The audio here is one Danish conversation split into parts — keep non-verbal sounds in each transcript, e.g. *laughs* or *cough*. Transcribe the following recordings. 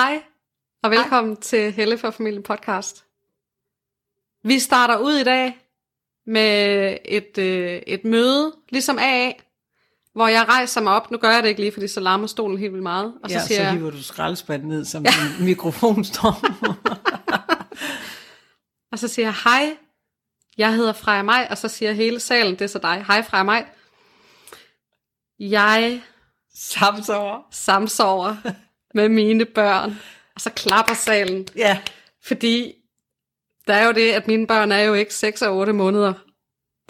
Hej, og velkommen Hej. til Helle for Familien podcast. Vi starter ud i dag med et, øh, et møde, ligesom AA, hvor jeg rejser mig op. Nu gør jeg det ikke lige, fordi så larmer stolen helt vildt meget. Og så ja, siger så hiver du skraldespanden ned, som *laughs* ja. en mikrofon står. *laughs* og så siger jeg, hej, jeg hedder Freja Maj, og så siger hele salen, det er så dig, hej Freja Maj. Jeg samsover, samsover *laughs* med mine børn. Og så klapper salen. Ja. Fordi der er jo det, at mine børn er jo ikke 6 og 8 måneder.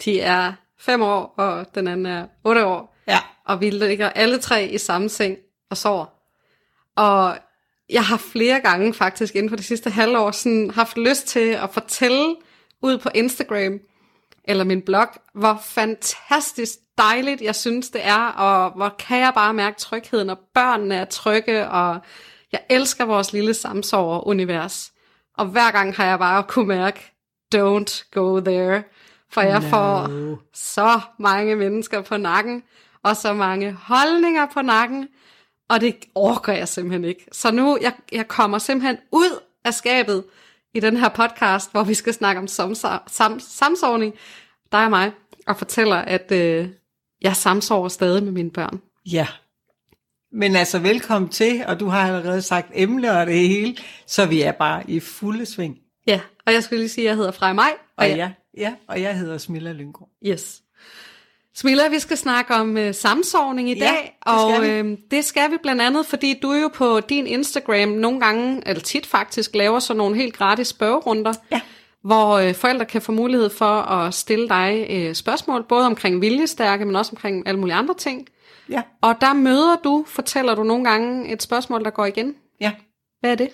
De er 5 år, og den anden er 8 år. Ja. Og vi ligger alle tre i samme seng og sover. Og jeg har flere gange faktisk inden for de sidste halvår sådan haft lyst til at fortælle ud på Instagram eller min blog, hvor fantastisk dejligt jeg synes det er, og hvor kan jeg bare mærke trygheden, og børnene er trygge, og jeg elsker vores lille samsover-univers. Og hver gang har jeg bare kunne mærke, don't go there. For jeg no. får så mange mennesker på nakken, og så mange holdninger på nakken, og det orker jeg simpelthen ikke. Så nu, jeg, jeg kommer simpelthen ud af skabet i den her podcast, hvor vi skal snakke om samsovning, sam, samsovning, dig og mig, og fortæller, at øh, jeg samsover stadig med mine børn. Ja, men altså velkommen til, og du har allerede sagt emne og det hele, så vi er bare i fulde sving. Ja, og jeg skulle lige sige, at jeg hedder Frej Maj. Og, og jeg, ja, ja, og jeg hedder Smilla Lyngård. Yes. Smilla, vi skal snakke om uh, samsovning i ja, dag, og det skal, øh, det skal vi blandt andet, fordi du jo på din Instagram nogle gange, eller tit faktisk, laver sådan nogle helt gratis spørgerunder, ja. Hvor uh, forældre kan få mulighed for at stille dig uh, spørgsmål, både omkring viljestærke, men også omkring alle mulige andre ting. Ja. Og der møder du, fortæller du nogle gange et spørgsmål, der går igen. Ja. Hvad er det?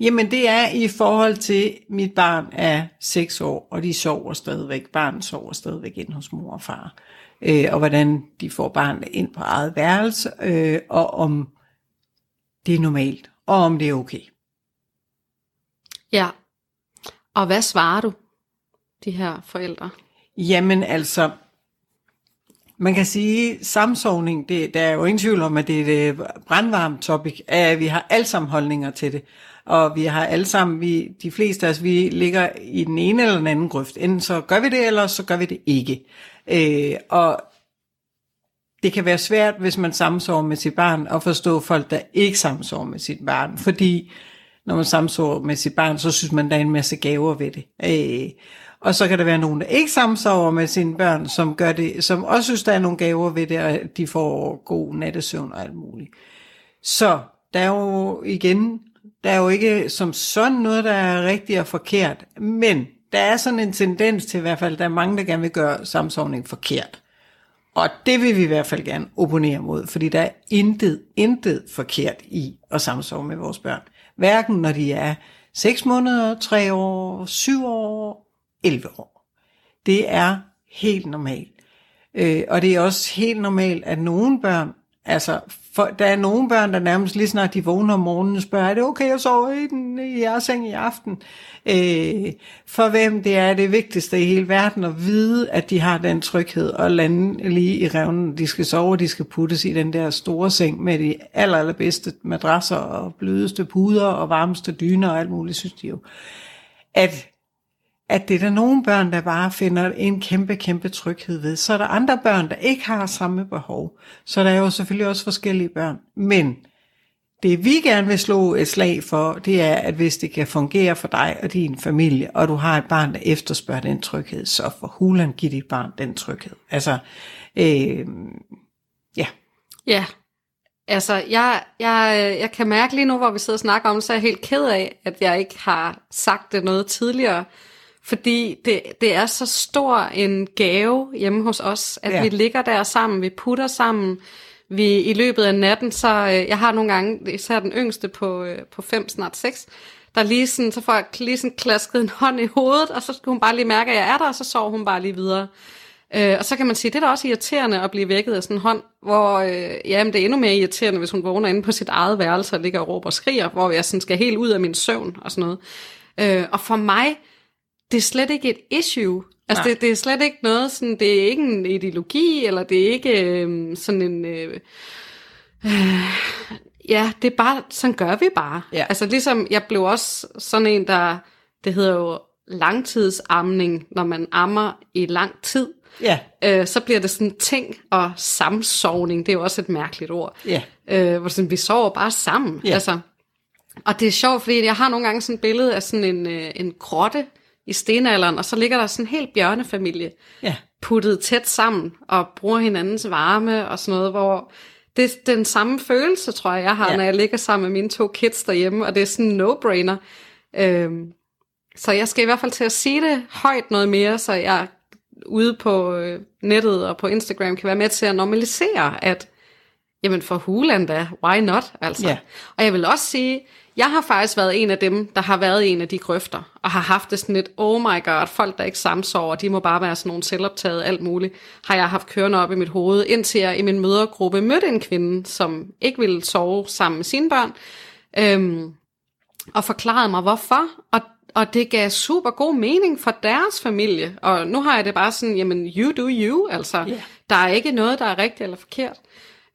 Jamen det er i forhold til, mit barn er 6 år, og de sover stadigvæk. Barnet sover stadigvæk ind hos mor og far. Øh, og hvordan de får barnet ind på eget værelse, øh, og om det er normalt, og om det er okay. Ja. Og hvad svarer du, de her forældre? Jamen altså, man kan sige, samsovning, det, der er jo ingen tvivl om, at det er et øh, brandvarmt topic, at vi har alle sammen holdninger til det. Og vi har alle sammen, vi, de fleste af os, vi ligger i den ene eller den anden grøft. Enten så gør vi det, eller så gør vi det ikke. Øh, og det kan være svært, hvis man samsover med sit barn, at forstå folk, der ikke samsover med sit barn. Fordi når man samsover med sit barn, så synes man, der er en masse gaver ved det. Øh, og så kan der være nogen, der ikke samsover med sine børn, som gør det, som også synes, der er nogle gaver ved det, og de får god nattesøvn og alt muligt. Så der er jo igen, der er jo ikke som sådan noget, der er rigtigt og forkert, men der er sådan en tendens til i hvert fald, der er mange, der gerne vil gøre samsovning forkert. Og det vil vi i hvert fald gerne opponere mod, fordi der er intet, intet forkert i at samsove med vores børn. Hverken når de er 6 måneder, 3 år, 7 år, 11 år. Det er helt normalt. Øh, og det er også helt normalt, at nogle børn, altså for, der er nogle børn, der nærmest lige snart de vågner om morgenen, spørger, er det okay at sove i, den, i jeres seng i aften? Øh, for hvem det er det vigtigste i hele verden at vide, at de har den tryghed og lande lige i revnen. De skal sove, de skal puttes i den der store seng med de aller, allerbedste madrasser og blødeste puder og varmeste dyner og alt muligt, synes de jo. At at det er der nogle børn, der bare finder en kæmpe, kæmpe tryghed ved. Så er der andre børn, der ikke har samme behov. Så der er jo selvfølgelig også forskellige børn. Men det vi gerne vil slå et slag for, det er, at hvis det kan fungere for dig og din familie, og du har et barn, der efterspørger den tryghed, så for hulen giv dit barn den tryghed. Altså, øh, ja. Ja, altså jeg, jeg, jeg kan mærke lige nu, hvor vi sidder og snakker om så er jeg helt ked af, at jeg ikke har sagt det noget tidligere. Fordi det, det er så stor en gave hjemme hos os, at ja. vi ligger der sammen, vi putter sammen. Vi i løbet af natten, så øh, jeg har nogle gange, især den yngste på, øh, på fem, snart seks, der lige sådan, så får jeg lige sådan klasket en hånd i hovedet, og så skal hun bare lige mærke, at jeg er der, og så sover hun bare lige videre. Øh, og så kan man sige, det er da også irriterende at blive vækket af sådan en hånd, hvor øh, jamen, det er endnu mere irriterende, hvis hun vågner inde på sit eget værelse og ligger og råber og skriger, hvor jeg sådan skal helt ud af min søvn og sådan noget. Øh, og for mig, det er slet ikke et issue. Altså det, det er slet ikke noget sådan, det er ikke en ideologi, eller det er ikke øh, sådan en... Øh, øh, ja, det er bare, sådan gør vi bare. Ja. Altså ligesom, jeg blev også sådan en, der, det hedder jo langtidsamning, når man ammer i lang tid. Ja, Øh, så bliver det sådan ting, og samsovning, det er jo også et mærkeligt ord. ja, Øh, hvor sådan, vi sover bare sammen. Ja. Altså, og det er sjovt, fordi jeg har nogle gange sådan et billede af sådan en, øh, en grotte i stenalderen, og så ligger der sådan en hel bjørnefamilie ja, puttet tæt sammen og bruger hinandens varme og sådan noget, hvor det er den samme følelse, tror jeg, jeg har, Ja. når jeg ligger sammen med mine to kids derhjemme, og det er sådan en no-brainer. Øhm, så jeg skal i hvert fald til at sige det højt noget mere, så jeg ude på øh, nettet og på Instagram kan være med til at normalisere, at jamen for huland da, why not? Altså. Ja. Og jeg vil også sige, jeg har faktisk været en af dem, der har været en af de grøfter, og har haft det sådan lidt, oh my god, folk der ikke samsover, de må bare være sådan nogle selvoptaget, alt muligt, har jeg haft kørende op i mit hoved, indtil jeg i min mødergruppe mødte en kvinde, som ikke ville sove sammen med sine børn, øhm, og forklarede mig hvorfor, og, og det gav super god mening for deres familie, og nu har jeg det bare sådan, jamen you do you, altså, Ja. der er ikke noget, der er rigtigt eller forkert.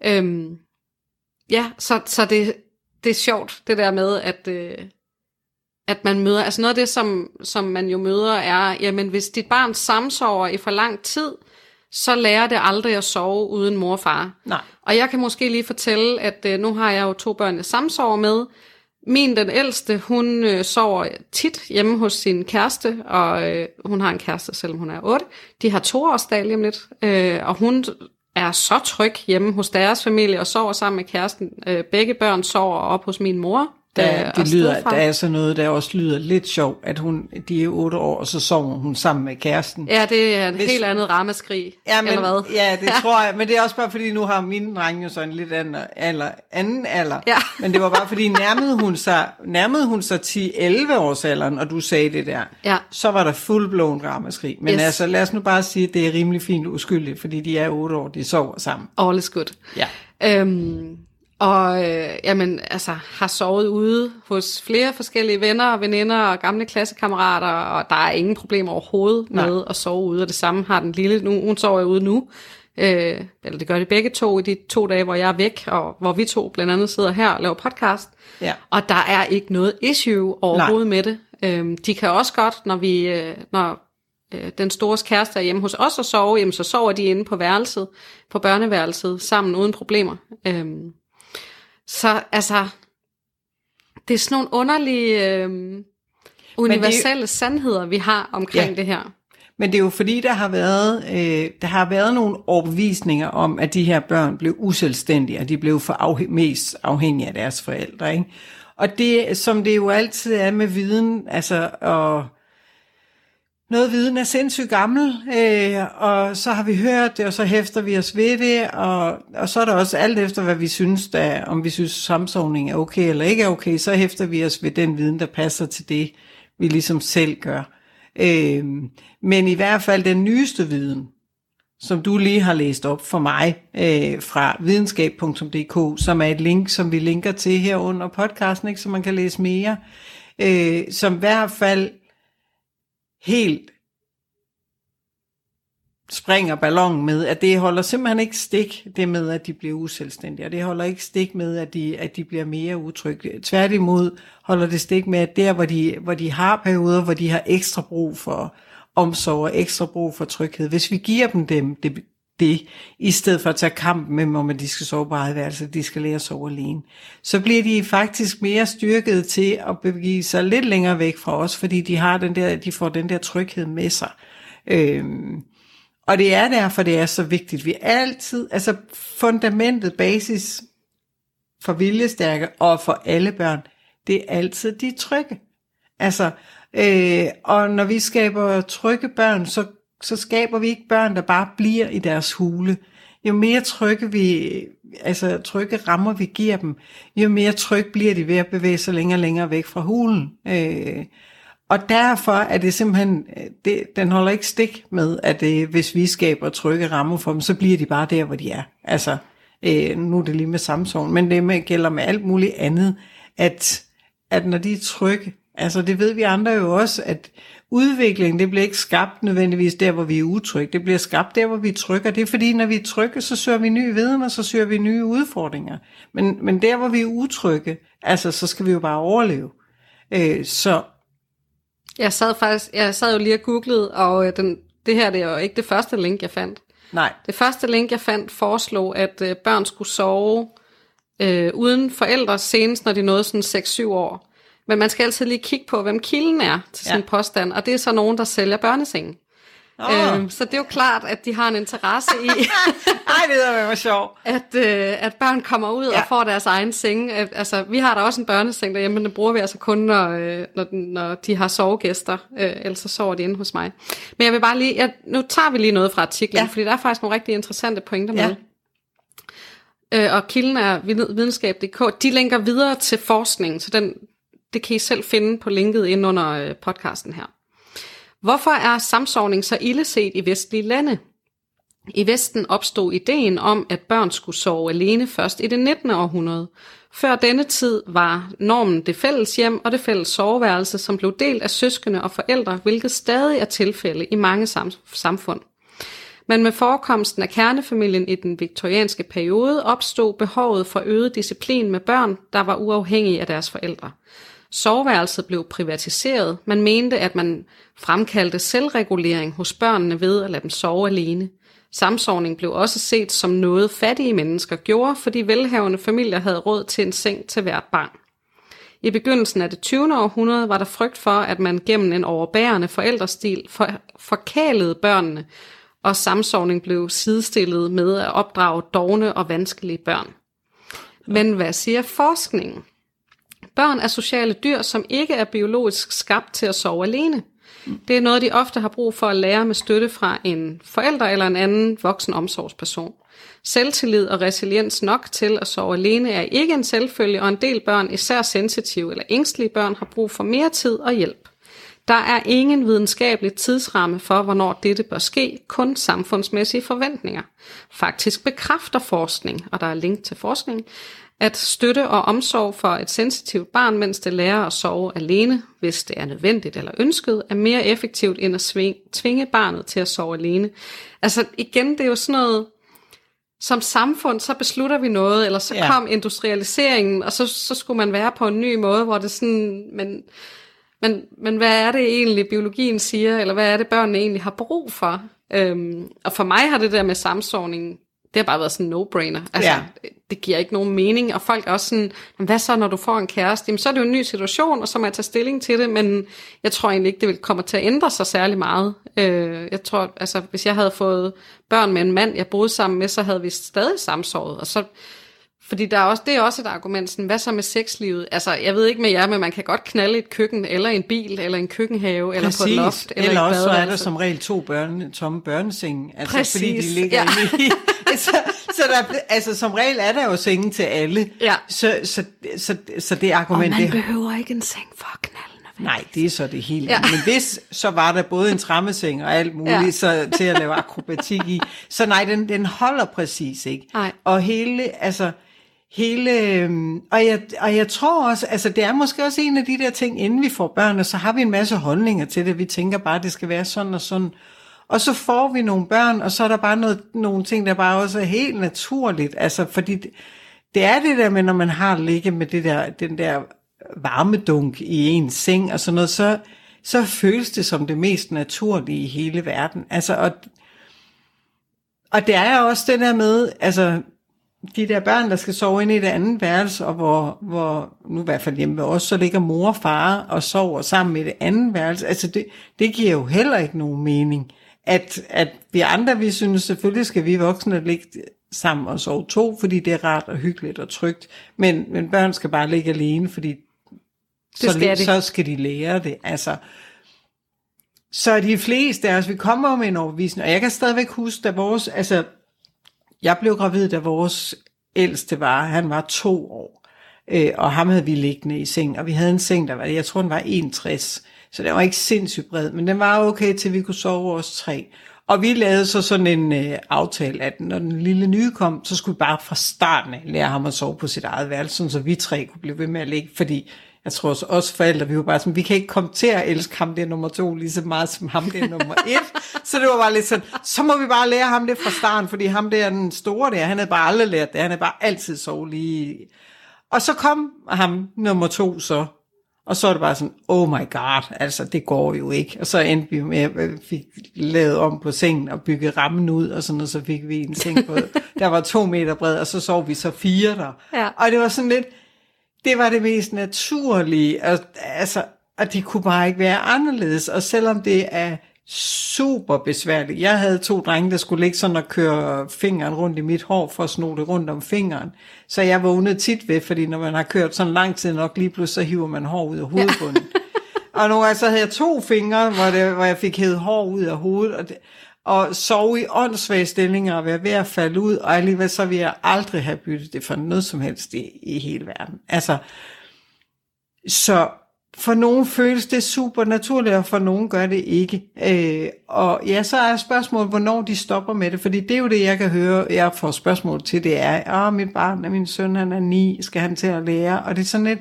Øhm, ja, så, så det, det er sjovt, det der med, at, øh, at man møder, altså noget af det, som, som man jo møder, er, jamen hvis dit barn samsover i for lang tid, så lærer det aldrig at sove uden mor og far. nej, Og jeg kan måske lige fortælle, at øh, nu har jeg jo to børn, jeg samsover med. Min, den ældste, hun øh, sover tit hjemme hos sin kæreste, og øh, hun har en kæreste, selvom hun er 8. De har toårsdag lige om lidt, øh, og hun er så tryg hjemme hos deres familie og sover sammen med kæresten. Øh, begge børn sover op hos min mor der, det lyder, der er så noget, der også lyder lidt sjovt, at hun, de er otte år, og så sover hun sammen med kæresten. Ja, det er et Hvis- helt andet rammeskrig, Ja, men, eller hvad? ja, det *laughs* tror jeg, men det er også bare fordi, nu har mine drenge jo så en lidt anden alder, anden alder. Ja. *laughs* Men det var bare fordi, nærmede hun sig, nærmede hun sig 10-11 års alderen, og du sagde det der, Ja. så var der fuldblåen ramaskrig. Men Yes. altså, lad os nu bare sige, at det er rimelig fint uskyldigt, fordi de er 8 år, de sover sammen. All is good. Ja. Øhm, og øh, jamen, altså, har sovet ude hos flere forskellige venner og veninder og gamle klassekammerater, og der er ingen problemer overhovedet Nej. med at sove ude, og det samme har den lille. Nu, hun sover ude nu, øh, eller det gør de begge to i de to dage, hvor jeg er væk, og hvor vi to blandt andet sidder her og laver podcast. Ja. Og der er ikke noget issue overhovedet Nej. med det. Øhm, de kan også godt, når vi, øh, når øh, den store kæreste er hjemme hos os og sover, jamen så sover de inde på værelset, på børneværelset, sammen uden problemer. Øhm, så altså, det er sådan nogle underlige øhm, universelle sandheder, vi har omkring ja. det her. Men det er jo fordi, der har været, øh, der har været nogle overbevisninger om, at de her børn blev uselvstændige, og de blev for afhæ- mest afhængige af deres forældre. Ikke? Og det, som det jo altid er med viden, altså, og noget viden er sindssygt gammel, øh, og så har vi hørt det, og så hæfter vi os ved det, og, og så er der også alt efter, hvad vi synes, der, om vi synes, samsovning er okay eller ikke er okay, så hæfter vi os ved den viden, der passer til det, vi ligesom selv gør. Øh, men i hvert fald den nyeste viden, som du lige har læst op for mig øh, fra videnskab.dk, som er et link, som vi linker til her under podcasten, ikke, så man kan læse mere, øh, som i hvert fald helt springer ballonen med, at det holder simpelthen ikke stik, det med, at de bliver uselvstændige, og det holder ikke stik med, at de, at de bliver mere utrygge. Tværtimod holder det stik med, at der, hvor de, hvor de har perioder, hvor de har ekstra brug for omsorg og ekstra brug for tryghed, hvis vi giver dem dem, det, det, i stedet for at tage kampen med, om at de skal sove på eget værelse, de skal lære at sove alene, så bliver de faktisk mere styrket til at begive sig lidt længere væk fra os, fordi de, har den der, de får den der tryghed med sig. Øhm, og det er derfor, det er så vigtigt. Vi altid, altså fundamentet, basis for viljestærke og for alle børn, det er altid de trygge. Altså, øh, og når vi skaber trygge børn, så, så skaber vi ikke børn, der bare bliver i deres hule. Jo mere trygge vi, altså trygge rammer vi giver dem, jo mere tryg bliver de ved at bevæge sig længere og længere væk fra hulen. Øh, og derfor er det simpelthen, det, den holder ikke stik med, at det, hvis vi skaber trygge rammer for dem, så bliver de bare der, hvor de er. Altså, øh, nu er det lige med Samsung, men det med, gælder med alt muligt andet, at, at når de er trygge, Altså det ved vi andre jo også, at udvikling, det bliver ikke skabt nødvendigvis der, hvor vi er utrygge. Det bliver skabt der, hvor vi trykker. Det er fordi, når vi er trygge, så søger vi ny viden, og så søger vi nye udfordringer. Men, men der, hvor vi er utrygge, altså så skal vi jo bare overleve. Øh, så Jeg sad faktisk, jeg sad jo lige og googlede, og øh, den, det her det er jo ikke det første link, jeg fandt. nej, Det første link, jeg fandt, foreslog, at øh, børn skulle sove øh, uden forældre senest, når de nåede sådan 6-7 år. Men man skal altid lige kigge på, hvem kilden er til sin Ja. ja. påstand, og det er så nogen, der sælger børnesengen. Åh. Øh, så det er jo klart, at de har en interesse i, *laughs* Ej, det er var sjovt. at, øh, at børn kommer ud ja. Ja. og får deres egen seng. At, altså, vi har da også en børneseng derhjemme, men den bruger vi altså kun, når, øh, når, når de har sovegæster. Øh, ellers så sover de inde hos mig. Men jeg vil bare lige, jeg, nu tager vi lige noget fra artiklen, Ja. ja. fordi der er faktisk nogle rigtig interessante pointer Ja. med. Øh, og kilden er vid- videnskab.dk. De linker videre til forskning, så den, det kan I selv finde på linket ind under øh, podcasten her. Hvorfor er samsovning så ille set i vestlige lande? I Vesten opstod ideen om, at børn skulle sove alene først i det 19. århundrede. Før denne tid var normen det fælles hjem og det fælles soveværelse, som blev delt af søskende og forældre, hvilket stadig er tilfælde i mange sam- samfund. Men med forekomsten af kernefamilien i den viktorianske periode opstod behovet for øget disciplin med børn, der var uafhængige af deres forældre. Soveværelset blev privatiseret. Man mente, at man fremkaldte selvregulering hos børnene ved at lade dem sove alene. Samsovning blev også set som noget fattige mennesker gjorde, fordi velhavende familier havde råd til en seng til hvert barn. I begyndelsen af det 20. århundrede var der frygt for, at man gennem en overbærende forældrestil for, forkalede børnene, og samsovning blev sidestillet med at opdrage dogne og vanskelige børn. Men hvad siger forskningen? Børn er sociale dyr, som ikke er biologisk skabt til at sove alene. Det er noget, de ofte har brug for at lære med støtte fra en forælder eller en anden voksen omsorgsperson. Selvtillid og resiliens nok til at sove alene er ikke en selvfølge, og en del børn, især sensitive eller ængstlige børn, har brug for mere tid og hjælp. Der er ingen videnskabelig tidsramme for, hvornår dette bør ske, kun samfundsmæssige forventninger. Faktisk bekræfter forskning, og der er link til forskning, at støtte og omsorg for et sensitivt barn, mens det lærer at sove alene, hvis det er nødvendigt eller ønsket, er mere effektivt end at tvinge barnet til at sove alene. Altså igen, det er jo sådan noget, som samfund, så beslutter vi noget, eller så ja. kom industrialiseringen, og så, så skulle man være på en ny måde, hvor det sådan, men, men, men hvad er det egentlig, biologien siger, eller hvad er det, børnene egentlig har brug for? Øhm, og for mig har det der med samsovning, det har bare været sådan en no-brainer. Altså, Ja. det giver ikke nogen mening, og folk er også sådan, "Men hvad så, når du får en kæreste? Jamen, så er det jo en ny situation, og så må jeg tage stilling til det, men jeg tror egentlig ikke, det vil komme til at ændre sig særlig meget. Øh, jeg tror, altså, hvis jeg havde fået børn med en mand, jeg boede sammen med, så havde vi stadig samsovet, og så fordi der er også, det er også et argument, sådan, hvad så med sexlivet? Altså, jeg ved ikke med jer, men man kan godt knalde et køkken, eller en bil, eller en køkkenhave, eller på et loft, eller, eller et også så er der som regel to børne, tomme børnesenge, altså Præcis, fordi de ligger ja. inde i. *laughs* så, så der, altså som regel er der jo senge til alle. Ja. Så, så, så, så det Og argument, man det, behøver ikke en seng for at knalde. nej, det er så det hele. Ja. Men hvis, så var der både en trammeseng og alt muligt Ja. så, til at lave akrobatik i. Så nej, den, den holder præcis ikke. Nej. Og hele, altså, hele, øhm, og jeg, og jeg tror også, altså det er måske også en af de der ting, inden vi får børn, og så har vi en masse holdninger til det, vi tænker bare, at det skal være sådan og sådan, og så får vi nogle børn, og så er der bare noget, nogle ting, der bare også er helt naturligt, altså fordi det, det er det der med, når man har ligget med det der, den der varmedunk i en seng og sådan noget, så, så føles det som det mest naturlige i hele verden. Altså, og, og det er også det der med, altså, de der børn, der skal sove inde i det andet værelse, og hvor, hvor nu i hvert fald hjemme ved os, så ligger mor og far og sover sammen i det andet værelse. Altså det, det giver jo heller ikke nogen mening. At, at vi andre, vi synes selvfølgelig skal vi voksne ligge sammen og sove to, fordi det er rart og hyggeligt og trygt. Men, men børn skal bare ligge alene, fordi så, skal de. så skal de lære det. Altså, så de fleste af os, vi kommer med en overvisning, og jeg kan stadigvæk huske, da vores, altså, jeg blev gravid, da vores ældste var, han var to år, øh, og ham havde vi liggende i seng, og vi havde en seng, der var, jeg tror, den var 61, så den var ikke sindssygt bred, men den var okay, til vi kunne sove os tre. Og vi lavede så sådan en øh, aftale, at når den lille nye kom, så skulle vi bare fra starten af lære ham at sove på sit eget værelse, så vi tre kunne blive ved med at ligge, fordi jeg tror også, os forældre, vi var bare sådan, vi kan ikke komme til at elske ham der nummer to lige så meget som ham der nummer *laughs* et. så det var bare lidt sådan, så må vi bare lære ham det fra starten, fordi ham der den store der, han havde bare aldrig lært det, han havde bare altid sovet lige. Og så kom ham nummer to så, og så er det bare sådan, oh my god, altså det går jo ikke. Og så endte vi med, at vi fik lavet om på sengen og bygget rammen ud, og sådan, og så fik vi en seng på, *laughs* der var to meter bred, og så sov vi så fire der. Ja. Og det var sådan lidt, det var det mest naturlige, og, altså, og det kunne bare ikke være anderledes. Og selvom det er super besværligt. Jeg havde to drenge, der skulle ligge sådan og køre fingeren rundt i mit hår for at sno det rundt om fingeren. Så jeg vågnede tit ved, fordi når man har kørt sådan lang tid nok, lige pludselig så hiver man hår ud af hovedbunden. Ja. og nogle gange så havde jeg to fingre, hvor, det, hvor jeg fik hævet hår ud af hovedet, og, det, og sove i åndssvage stillinger og være ved at falde ud, og alligevel så vil jeg aldrig have byttet det for noget som helst i, i hele verden. Altså, så for nogen føles det super naturligt, og for nogen gør det ikke. Øh, og ja, så er spørgsmålet, hvornår de stopper med det, fordi det er jo det, jeg kan høre, jeg får spørgsmål til, det er, åh, mit barn, min søn, han er ni, skal han til at lære? Og det er sådan lidt,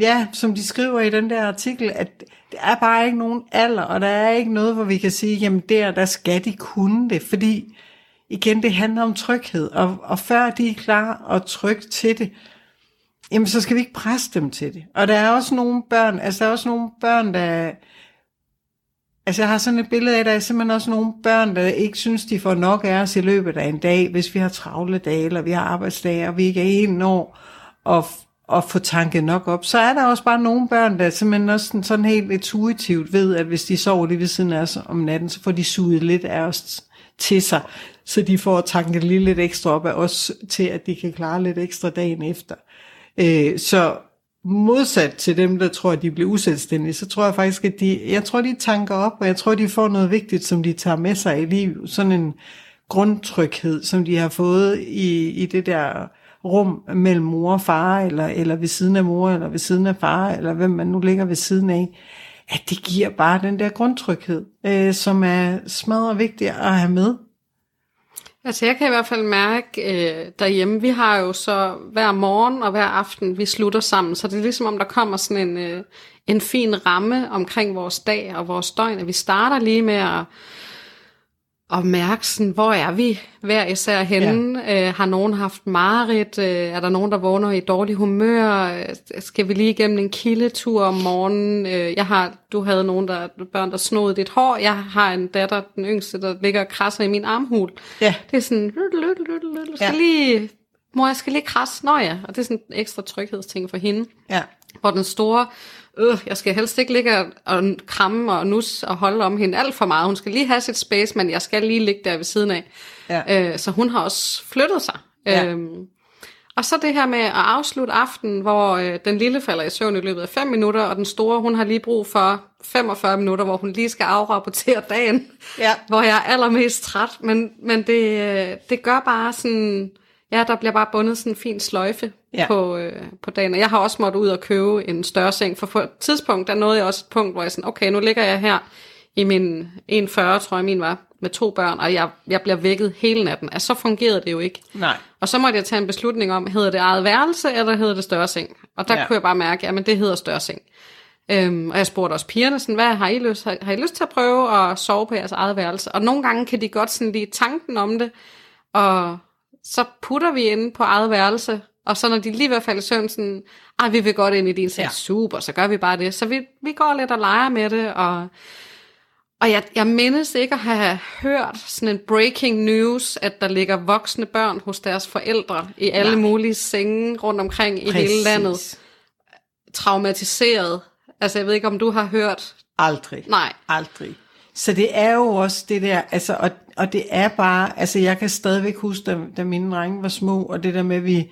ja, som de skriver i den der artikel, at det er bare ikke nogen alder, og der er ikke noget, hvor vi kan sige, jamen der, der skal de kunne det, fordi igen, det handler om tryghed, og, og før de er klar og tryg til det, jamen så skal vi ikke presse dem til det. Og der er også nogle børn, altså der er også nogle børn, der, altså jeg har sådan et billede af, der er simpelthen også nogle børn, der ikke synes, de får nok af os i løbet af en dag, hvis vi har travle dage, eller vi har arbejdsdage, og vi ikke er en år, og, at få tanket nok op, så er der også bare nogle børn, der simpelthen også sådan, sådan helt intuitivt ved, at hvis de sover lige ved siden af os om natten, så får de suget lidt af os til sig, så de får tanket lige lidt ekstra op af os, til at de kan klare lidt ekstra dagen efter. Øh, så modsat til dem, der tror, at de bliver uselvstændige, så tror jeg faktisk, at de, jeg tror, de tanker op, og jeg tror, de får noget vigtigt, som de tager med sig i livet. Sådan en grundtryghed, som de har fået i, i det der rum mellem mor og far, eller, eller ved siden af mor, eller ved siden af far, eller hvem man nu ligger ved siden af, at det giver bare den der grundtryghed, øh, som er smadret vigtig at have med. Altså jeg kan i hvert fald mærke øh, derhjemme, vi har jo så hver morgen og hver aften, vi slutter sammen, så det er ligesom om der kommer sådan en, øh, en fin ramme omkring vores dag og vores døgn, at vi starter lige med at og mærke, sådan, hvor er vi hver især henne? Ja. Øh, har nogen haft mareridt? Øh, er der nogen, der vågner i dårlig humør? Øh, skal vi lige igennem en kildetur om morgenen? Øh, jeg har, du havde nogen der, børn, der snodede dit hår. Jeg har en datter, den yngste, der ligger og krasser i min armhul. Ja. Det er sådan, skal ja. lige, mor, jeg skal lige krasse. Nå ja, og det er sådan en ekstra tryghedsting for hende. Ja. Hvor den store, øh, jeg skal helst ikke ligge og kramme og nus og holde om hende alt for meget. Hun skal lige have sit space, men jeg skal lige ligge der ved siden af. Ja. Øh, så hun har også flyttet sig. Ja. Øhm, og så det her med at afslutte aftenen, hvor øh, den lille falder i søvn i løbet af 5 minutter, og den store, hun har lige brug for 45 minutter, hvor hun lige skal afrapportere *laughs* dagen, ja. hvor jeg er allermest træt. Men, men det, øh, det gør bare sådan, ja, der bliver bare bundet sådan en fin sløjfe ja. på, øh, på dagen. Og jeg har også måttet ud og købe en større seng, for på et tidspunkt, der nåede jeg også et punkt, hvor jeg sådan, okay, nu ligger jeg her i min 1,40, tror jeg min var, med to børn, og jeg, jeg bliver vækket hele natten. Altså, så fungerede det jo ikke. Nej. Og så måtte jeg tage en beslutning om, hedder det eget værelse, eller hedder det større seng? Og der ja. kunne jeg bare mærke, at det hedder større seng. Øhm, og jeg spurgte også pigerne, sådan, hvad har I, lyst, har, har I lyst til at prøve at sove på jeres eget værelse? Og nogle gange kan de godt sådan lige tanken om det, og så putter vi ind på eget værelse, og så når de lige vil falde i søvn, sådan, ej, vi vil godt ind i din seng, ja. super, så gør vi bare det. Så vi, vi går lidt og leger med det, og, og jeg, jeg mindes ikke at have hørt sådan en breaking news, at der ligger voksne børn hos deres forældre i alle Nej. mulige senge rundt omkring Præcis. i hele landet. Traumatiseret. Altså, jeg ved ikke, om du har hørt... Aldrig. Nej. Aldrig. Så det er jo også det der, altså, og, og det er bare, altså jeg kan stadigvæk huske, da, da mine drenge var små, og det der med, vi, vi,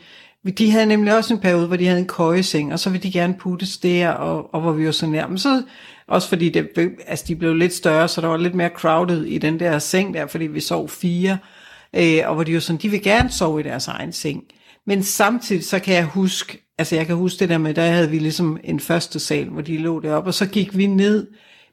de havde nemlig også en periode, hvor de havde en køjeseng, og så ville de gerne puttes der, og, og hvor vi var så nær. Men så, også fordi det, altså de blev lidt større, så der var lidt mere crowded i den der seng der, fordi vi sov fire, øh, og hvor de jo sådan, de vil gerne sove i deres egen seng. Men samtidig så kan jeg huske, altså jeg kan huske det der med, der havde vi ligesom en første sal, hvor de lå deroppe, og så gik vi ned,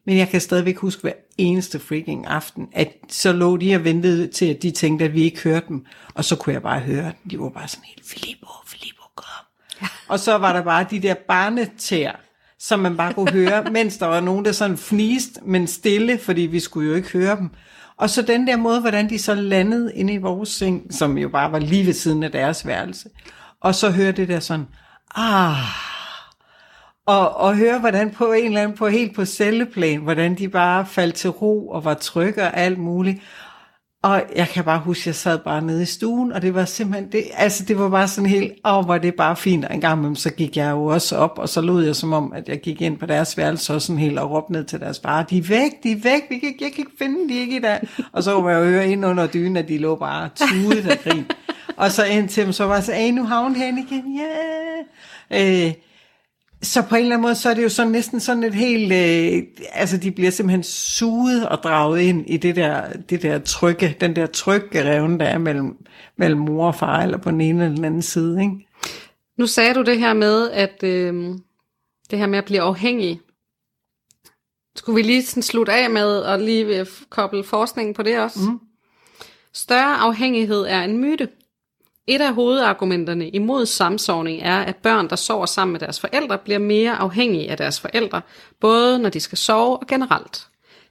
men jeg kan stadigvæk huske hver eneste freaking aften, at så lå de og ventede til, at de tænkte, at vi ikke hørte dem. Og så kunne jeg bare høre, de var bare sådan helt, Filippo, Filippo, kom. Og så var der bare de der barnetær, som man bare kunne høre, *laughs* mens der var nogen, der sådan fniste, men stille, fordi vi skulle jo ikke høre dem. Og så den der måde, hvordan de så landede inde i vores seng, som jo bare var lige ved siden af deres værelse. Og så høre det der sådan, ah, og, og høre, hvordan på en eller anden, på helt på celleplan, hvordan de bare faldt til ro og var trygge og alt muligt. Og jeg kan bare huske, at jeg sad bare nede i stuen, og det var simpelthen, det, altså det var bare sådan helt, åh, oh, det bare fint. Og en gang imellem, så gik jeg jo også op, og så lod jeg som om, at jeg gik ind på deres værelse, og sådan helt og råbte ned til deres far, de er væk, de er væk, vi kan, jeg kan ikke finde de ikke i dag. Og så var jeg jo høre ind under dynen, at de lå bare tudet af grin. Og så ind til dem, så var jeg så, hey, nu havnet hen igen, ja. Yeah. Øh, så på en eller anden måde, så er det jo sådan næsten sådan et helt, øh, altså de bliver simpelthen suget og draget ind i det der, det der trygge, den der trygge revne, der er mellem, mellem mor og far, eller på den ene eller den anden side, ikke? Nu sagde du det her med, at øh, det her med at blive afhængig. Skulle vi lige sådan slutte af med at lige koble forskningen på det også? Mm. Større afhængighed er en myte. Et af hovedargumenterne imod samsovning er, at børn, der sover sammen med deres forældre, bliver mere afhængige af deres forældre, både når de skal sove og generelt.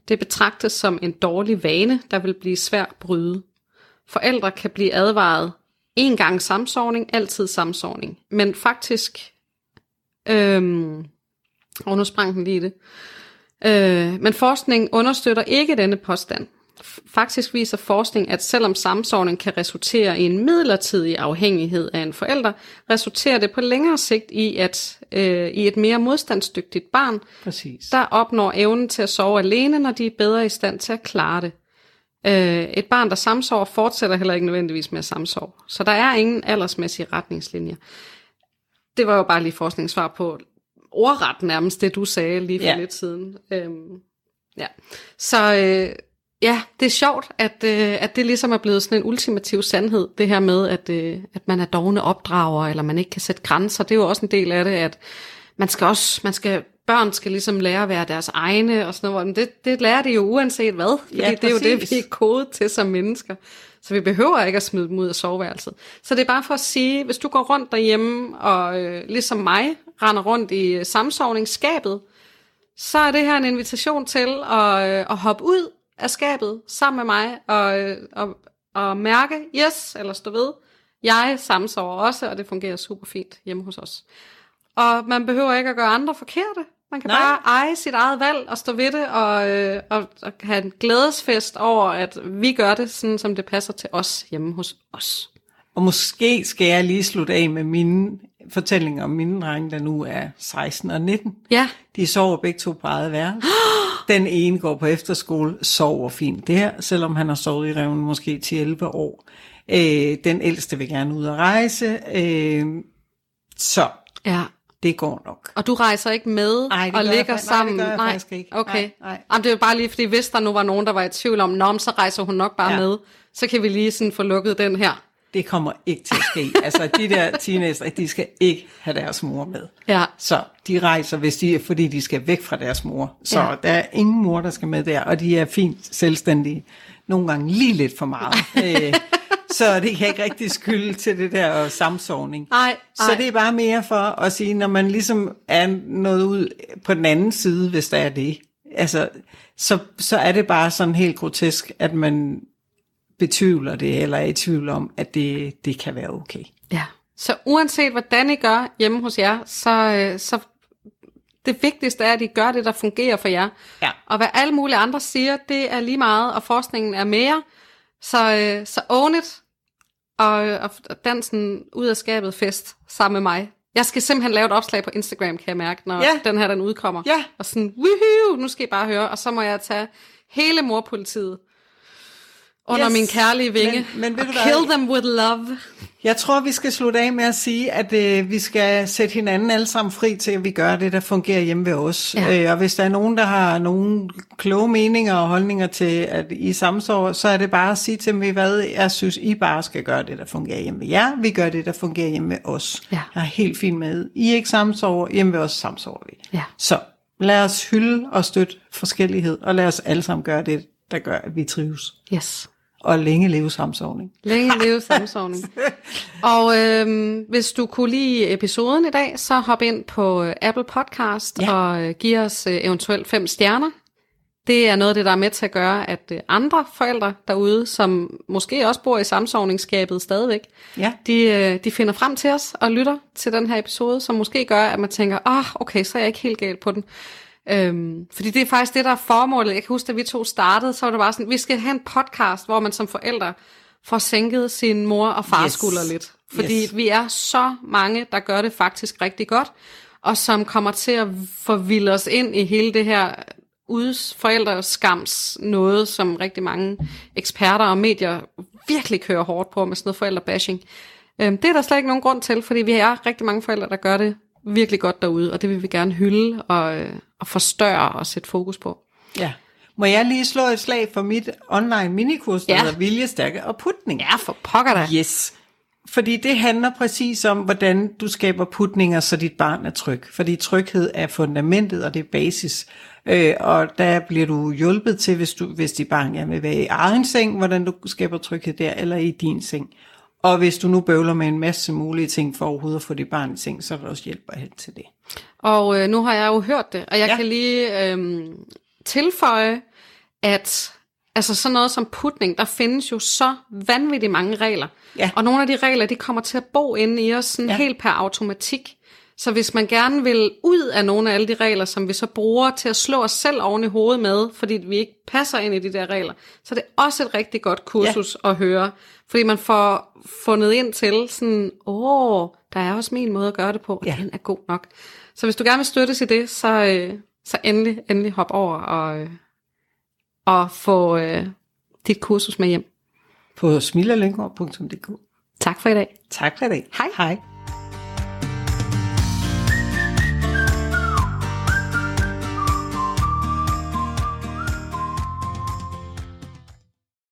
Det betragtes som en dårlig vane, der vil blive svært at bryde. Forældre kan blive advaret en gang samsovning, altid samsovning. Men faktisk, øhm, og nu sprang den lige det, øh, men forskningen understøtter ikke denne påstand. Faktisk viser forskning, at selvom samsovning kan resultere i en midlertidig afhængighed af en forælder, resulterer det på længere sigt i, at øh, i et mere modstandsdygtigt barn, Præcis. der opnår evnen til at sove alene, når de er bedre i stand til at klare det. Øh, et barn, der samsover, fortsætter heller ikke nødvendigvis med at samsove. Så der er ingen aldersmæssige retningslinjer. Det var jo bare lige forskningssvar på ordret nærmest det, du sagde lige for ja. lidt siden. Øhm, ja. Så... Øh, Ja, det er sjovt, at, øh, at det ligesom er blevet sådan en ultimativ sandhed, det her med, at, øh, at man er dogne opdrager, eller man ikke kan sætte grænser. Det er jo også en del af det, at man skal også, man skal, børn skal ligesom lære at være deres egne, og sådan noget. Men det, det lærer de jo uanset hvad, fordi ja, det er jo det, vi er kodet til som mennesker. Så vi behøver ikke at smide dem ud af soveværelset. Så det er bare for at sige, hvis du går rundt derhjemme, og øh, ligesom mig, render rundt i øh, samsovningsskabet, så er det her en invitation til at, øh, at hoppe ud af skabet sammen med mig og, og, og mærke, yes, eller stå ved, jeg samsover også, og det fungerer super fint hjemme hos os. Og man behøver ikke at gøre andre forkerte. Man kan Nej. bare eje sit eget valg og stå ved det og, øh, og, og have en glædesfest over, at vi gør det sådan, som det passer til os hjemme hos os. Og måske skal jeg lige slutte af med mine fortællinger om mine drenge, der nu er 16 og 19. Ja. De sover begge to på eget værelse. *gasps* Den ene går på efterskole, sover fint der, selvom han har sovet i revnen måske 10-11 år. Øh, den ældste vil gerne ud og rejse. Øh, så ja. det går nok. Og du rejser ikke med Ej, og ligger jeg, sammen? Nej, det gør jeg faktisk ikke. Okay. Nej, nej. Jamen, det er bare lige, fordi hvis der nu var nogen, der var i tvivl om, Nå, så rejser hun nok bare ja. med, så kan vi lige sådan få lukket den her. Det kommer ikke til at ske. *laughs* altså, de der teenager, de skal ikke have deres mor med. Ja. Så de rejser, hvis de, fordi de skal væk fra deres mor. Så Ja. der er ingen mor, der skal med der, og de er fint selvstændige. Nogle gange lige lidt for meget. *laughs* øh, så det kan ikke rigtig skylde til det der samsovning. Nej, Så nej. det er bare mere for at sige, når man ligesom er noget ud på den anden side, hvis der er det, altså, så, så er det bare sådan helt grotesk, at man betvivler det, eller er i tvivl om, at det, det kan være okay. Ja. Så uanset hvordan I gør hjemme hos jer, så, øh, så det vigtigste er, at I gør det, der fungerer for jer. Ja. Og hvad alle mulige andre siger, det er lige meget, og forskningen er mere. Så, øh, så own it, og, og dansen ud af skabet fest sammen med mig. Jeg skal simpelthen lave et opslag på Instagram, kan jeg mærke, når Ja. den her den udkommer. Ja. Og sådan, woohoo, nu skal I bare høre. Og så må jeg tage hele morpolitiet under Yes. min kærlige vinge. Men- men ved hvad? kill them with love. Jeg tror, vi skal slutte af med at sige, at øh, vi skal sætte hinanden alle sammen fri til, at vi gør det, der fungerer hjemme ved os. Ja. Øh, og hvis der er nogen, der har nogle kloge meninger og holdninger til, at I samsår, så er det bare at sige til dem, "Ved I hvad, jeg synes, I bare skal gøre det, der fungerer hjemme ved jer. Vi gør det, der fungerer hjemme ved os. Ja. Jeg er helt fint med. I er ikke samsover, hjemme ved os samsover vi. Ja. Så lad os hylde og støtte forskellighed, og lad os alle sammen gøre det, der gør, at vi trives. Yes. Og længe leve samsovning. Længe leve samsovning. *laughs* og øhm, hvis du kunne lide episoden i dag, så hop ind på øh, Apple Podcast ja. og øh, giv os øh, eventuelt fem stjerner. Det er noget af det, der er med til at gøre, at øh, andre forældre derude, som måske også bor i samsovningsskabet stadigvæk, Ja. de, øh, de finder frem til os og lytter til den her episode, som måske gør, at man tænker, ah, oh, okay, så er jeg ikke helt galt på den. Øhm, fordi det er faktisk det, der er formålet. Jeg kan huske, da vi to startede, så var det bare sådan, vi skal have en podcast, hvor man som forældre får sænket sin mor og fars Yes. skulder lidt. Fordi Yes. vi er så mange, der gør det faktisk rigtig godt, og som kommer til at forvilde os ind i hele det her uds forældreskams noget, som rigtig mange eksperter og medier virkelig kører hårdt på med sådan noget forældrebashing. Øhm, det er der slet ikke nogen grund til, fordi vi er rigtig mange forældre, der gør det virkelig godt derude, og det vil vi gerne hylde og, øh, og forstørre og sætte fokus på. Ja. Må jeg lige slå et slag for mit online minikurs, der Ja. ja. hedder Viljestærke og Putning? Ja, for pokker da. Yes. Fordi det handler præcis om, hvordan du skaber putninger, så dit barn er tryg. Fordi tryghed er fundamentet, og det er basis. Øh, og der bliver du hjulpet til, hvis, du, hvis dit barn gerne vil være i egen seng, hvordan du skaber tryghed der, eller i din seng. Og hvis du nu bøvler med en masse mulige ting for overhovedet at få dit barn i seng, så er der også hjælp at hente til det. Og øh, nu har jeg jo hørt det, og jeg ja. Kan lige øh, tilføje, at altså sådan noget som putning, der findes jo så vanvittigt mange regler. Ja. Og nogle af de regler, de kommer til at bo inde i os sådan. Ja. helt per automatik. Så hvis man gerne vil ud af nogle af alle de regler, som vi så bruger til at slå os selv oven i hovedet med, fordi vi ikke passer ind i de der regler, så er det også et rigtig godt kursus ja. at høre. Fordi man får fundet ind til sådan, åh, der er også min måde at gøre det på, og ja. Den er god nok. Så hvis du gerne vil støttes i det, så, øh, så endelig, endelig hop over og, øh, og få øh, dit kursus med hjem. På smilerlængere.dk Tak for i dag. Tak for i dag. Hej. Hej.